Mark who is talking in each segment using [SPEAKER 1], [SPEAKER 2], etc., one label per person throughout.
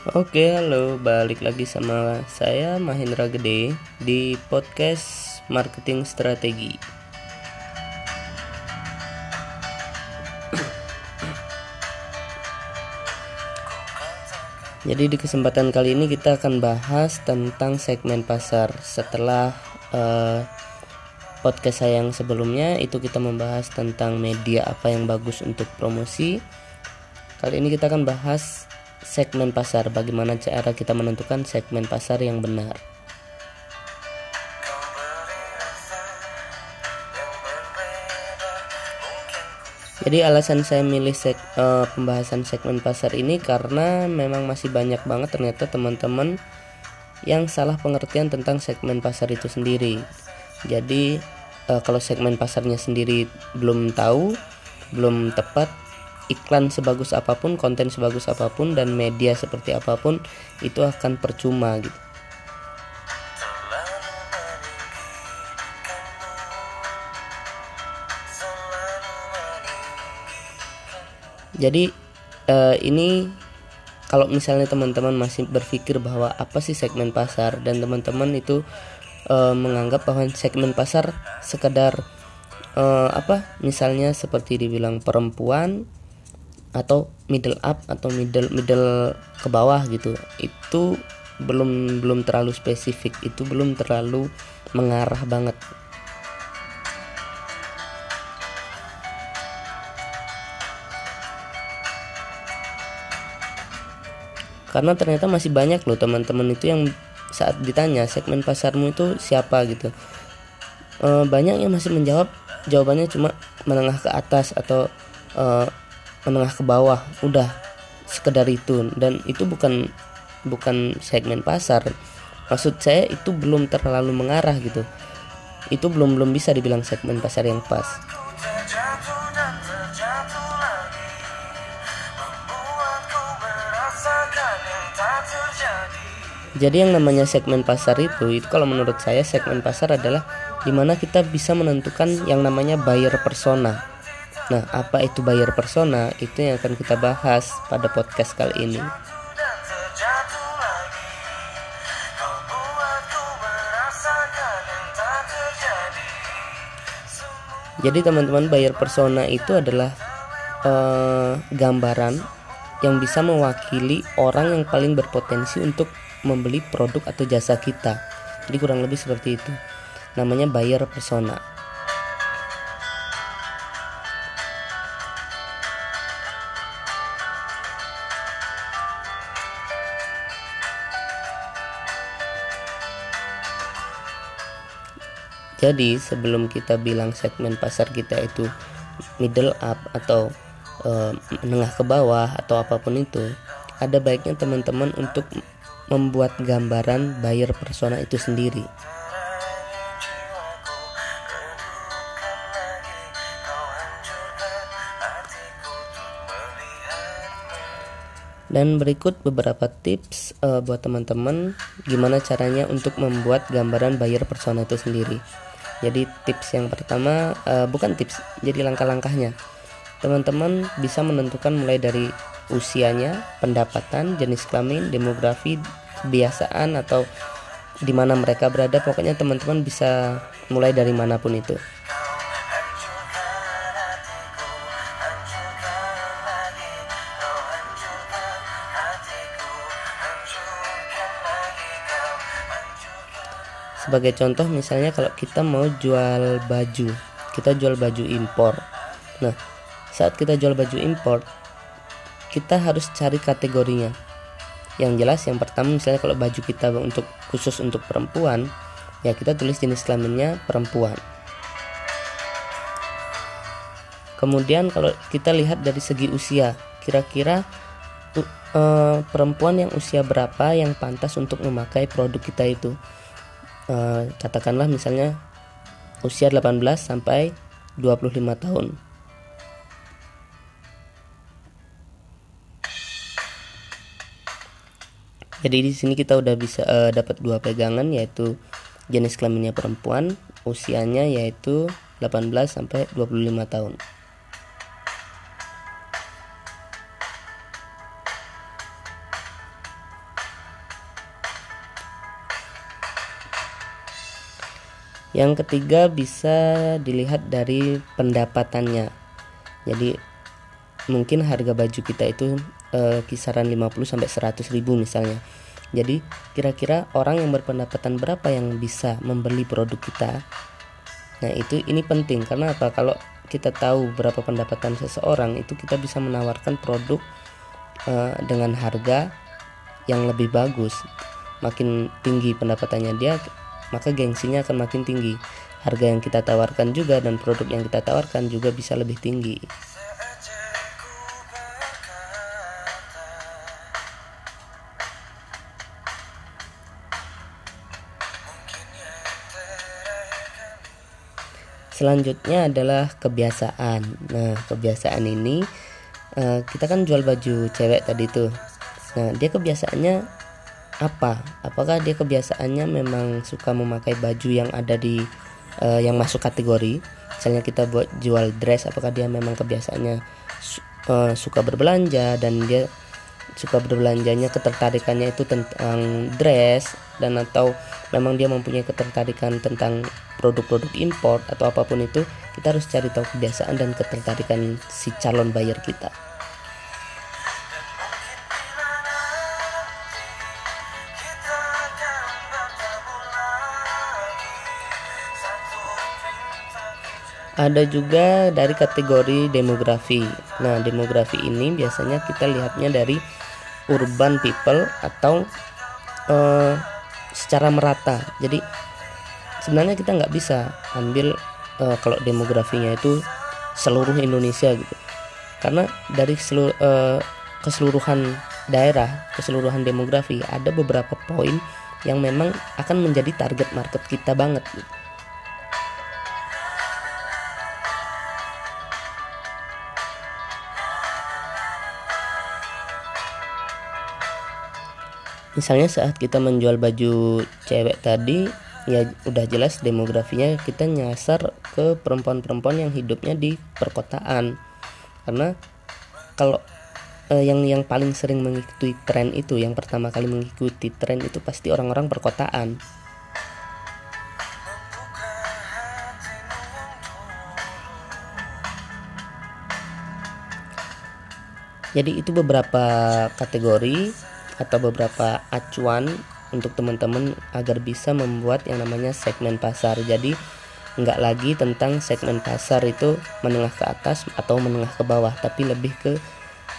[SPEAKER 1] Oke, halo, balik lagi sama saya Mahendra Gede di podcast Marketing Strategi. Jadi di kesempatan kali ini kita akan bahas tentang segmen pasar setelah uh, podcast saya yang sebelumnya itu kita membahas tentang media apa yang bagus untuk promosi. Kali ini kita akan bahas segmen pasar, bagaimana cara kita menentukan segmen pasar yang benar. Jadi alasan saya milih seg, uh, pembahasan segmen pasar ini karena memang masih banyak banget ternyata teman-teman yang salah pengertian tentang segmen pasar itu sendiri. Jadi uh, kalau segmen pasarnya sendiri belum tahu, belum tepat, iklan sebagus apa pun, konten sebagus apa pun dan media seperti apa pun itu akan percuma gitu. Jadi uh, ini kalau misalnya teman-teman masih berpikir bahwa apa sih segmen pasar dan teman-teman itu uh, menganggap bahwa segmen pasar sekedar uh, apa misalnya seperti dibilang perempuan atau middle up atau middle middle ke bawah gitu. Itu belum belum terlalu spesifik. Itu belum terlalu mengarah banget. Karena ternyata masih banyak loh teman-teman itu yang saat ditanya segmen pasarmu itu siapa gitu. E, banyak yang masih menjawab jawabannya cuma menengah ke atas atau e, menengah ke bawah udah sekedar itu. Dan itu bukan bukan segmen pasar. Maksud saya itu belum terlalu mengarah gitu. Itu belum belum bisa dibilang segmen pasar yang pas. Jadi yang namanya segmen pasar itu itu kalau menurut saya segmen pasar adalah di mana kita bisa menentukan yang namanya buyer persona Nah, apa itu buyer persona? Itu yang akan kita bahas pada podcast kali ini. Jadi teman-teman buyer persona itu adalah uh, gambaran yang bisa mewakili orang yang paling berpotensi untuk membeli produk atau jasa kita. Jadi kurang lebih seperti itu. Namanya buyer persona. Jadi sebelum kita bilang segmen pasar kita itu middle up atau uh, menengah ke bawah atau apa pun itu, ada baiknya teman-teman untuk membuat gambaran buyer persona itu sendiri. Dan berikut beberapa tips uh, buat teman-teman gimana caranya untuk membuat gambaran buyer persona itu sendiri. Jadi tips yang pertama uh, bukan tips, jadi langkah-langkahnya. Teman-teman bisa menentukan mulai dari usianya, pendapatan, jenis kelamin, demografi, kebiasaan atau di mana mereka berada. Pokoknya teman-teman bisa mulai dari mana pun itu. Sebagai contoh misalnya kalau kita mau jual baju kita jual baju impor. Nah saat kita jual baju impor kita harus cari kategorinya. Yang jelas yang pertama misalnya kalau baju kita untuk khusus untuk perempuan ya kita tulis jenis kelaminnya perempuan. Kemudian kalau kita lihat dari segi usia kira-kira uh, perempuan yang usia berapa yang pantas untuk memakai produk kita itu uh, katakanlah misalnya usia 18 sampai 25 tahun. Jadi di sini kita udah bisa uh, dapat dua pegangan yaitu jenis kelaminnya perempuan, usianya yaitu 18 sampai 25 tahun. Yang ketiga bisa dilihat dari pendapatannya. Jadi mungkin harga baju kita itu e, kisaran 50 sampai 100 ribu misalnya. Jadi kira-kira orang yang berpendapatan berapa yang bisa membeli produk kita? Nah, itu ini penting karena apa? Kalau kita tahu berapa pendapatan seseorang itu kita bisa menawarkan produk e, dengan harga yang lebih bagus. Makin tinggi pendapatannya dia, maka gengsinya akan makin tinggi. Harga yang kita tawarkan juga dan produk yang kita tawarkan juga bisa lebih tinggi. Selanjutnya adalah kebiasaan. Nah, kebiasaan ini uh, kita kan jual baju cewek tadi tuh. Nah, dia kebiasaannya apa? Apakah dia kebiasaannya memang suka memakai baju yang ada di uh, yang masuk kategori? Misalnya kita buat jual dress, apakah dia memang kebiasaannya uh, suka berbelanja dan dia suka berbelanjanya ketertarikannya itu tentang dress dan atau memang dia mempunyai ketertarikan tentang produk-produk import atau apa pun itu kita harus cari tahu kebiasaan dan ketertarikan si calon buyer kita ada juga dari kategori demografi. Nah, demografi ini biasanya kita lihatnya dari urban people atau uh, secara merata jadi sebenarnya kita nggak bisa ambil uh, kalau demografinya itu seluruh Indonesia gitu karena dari seluruh uh, keseluruhan daerah keseluruhan demografi ada beberapa poin yang memang akan menjadi target market kita banget gitu. Misalnya saat kita menjual baju cewek tadi ya udah jelas demografinya kita nyasar ke perempuan-perempuan yang hidupnya di perkotaan. Karena kalau eh, yang yang paling sering mengikuti tren itu yang pertama kali mengikuti tren itu pasti orang-orang perkotaan. Jadi itu beberapa kategori atau beberapa acuan untuk teman-teman agar bisa membuat yang namanya segmen pasar. Jadi nggak lagi tentang segmen pasar itu menengah ke atas atau menengah ke bawah, tapi lebih ke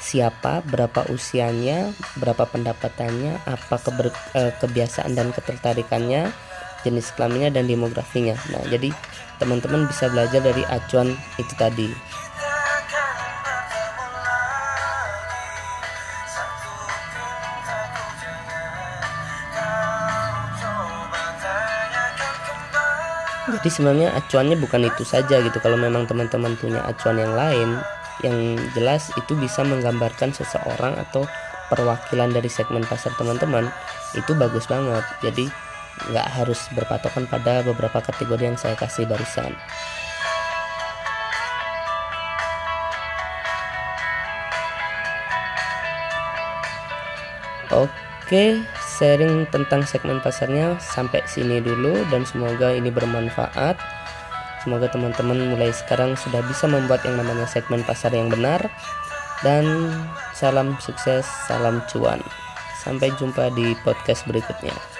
[SPEAKER 1] siapa, berapa usianya, berapa pendapatannya, apa keber, eh, kebiasaan dan ketertarikannya, jenis kelaminnya dan demografinya. Nah, jadi teman-teman bisa belajar dari acuan itu tadi. Jadi sebenarnya acuannya bukan itu saja gitu. Kalau memang teman-teman punya acuan yang lain yang jelas itu bisa menggambarkan seseorang atau perwakilan dari segmen pasar teman-teman itu bagus banget. Jadi nggak harus berpatokan pada beberapa kategori yang saya kasih barusan. Oke, sharing tentang segmen pasarnya sampai sini dulu dan semoga ini bermanfaat. Semoga teman-teman mulai sekarang sudah bisa membuat yang namanya segmen pasar yang benar. Dan salam sukses, salam cuan. Sampai jumpa di podcast berikutnya.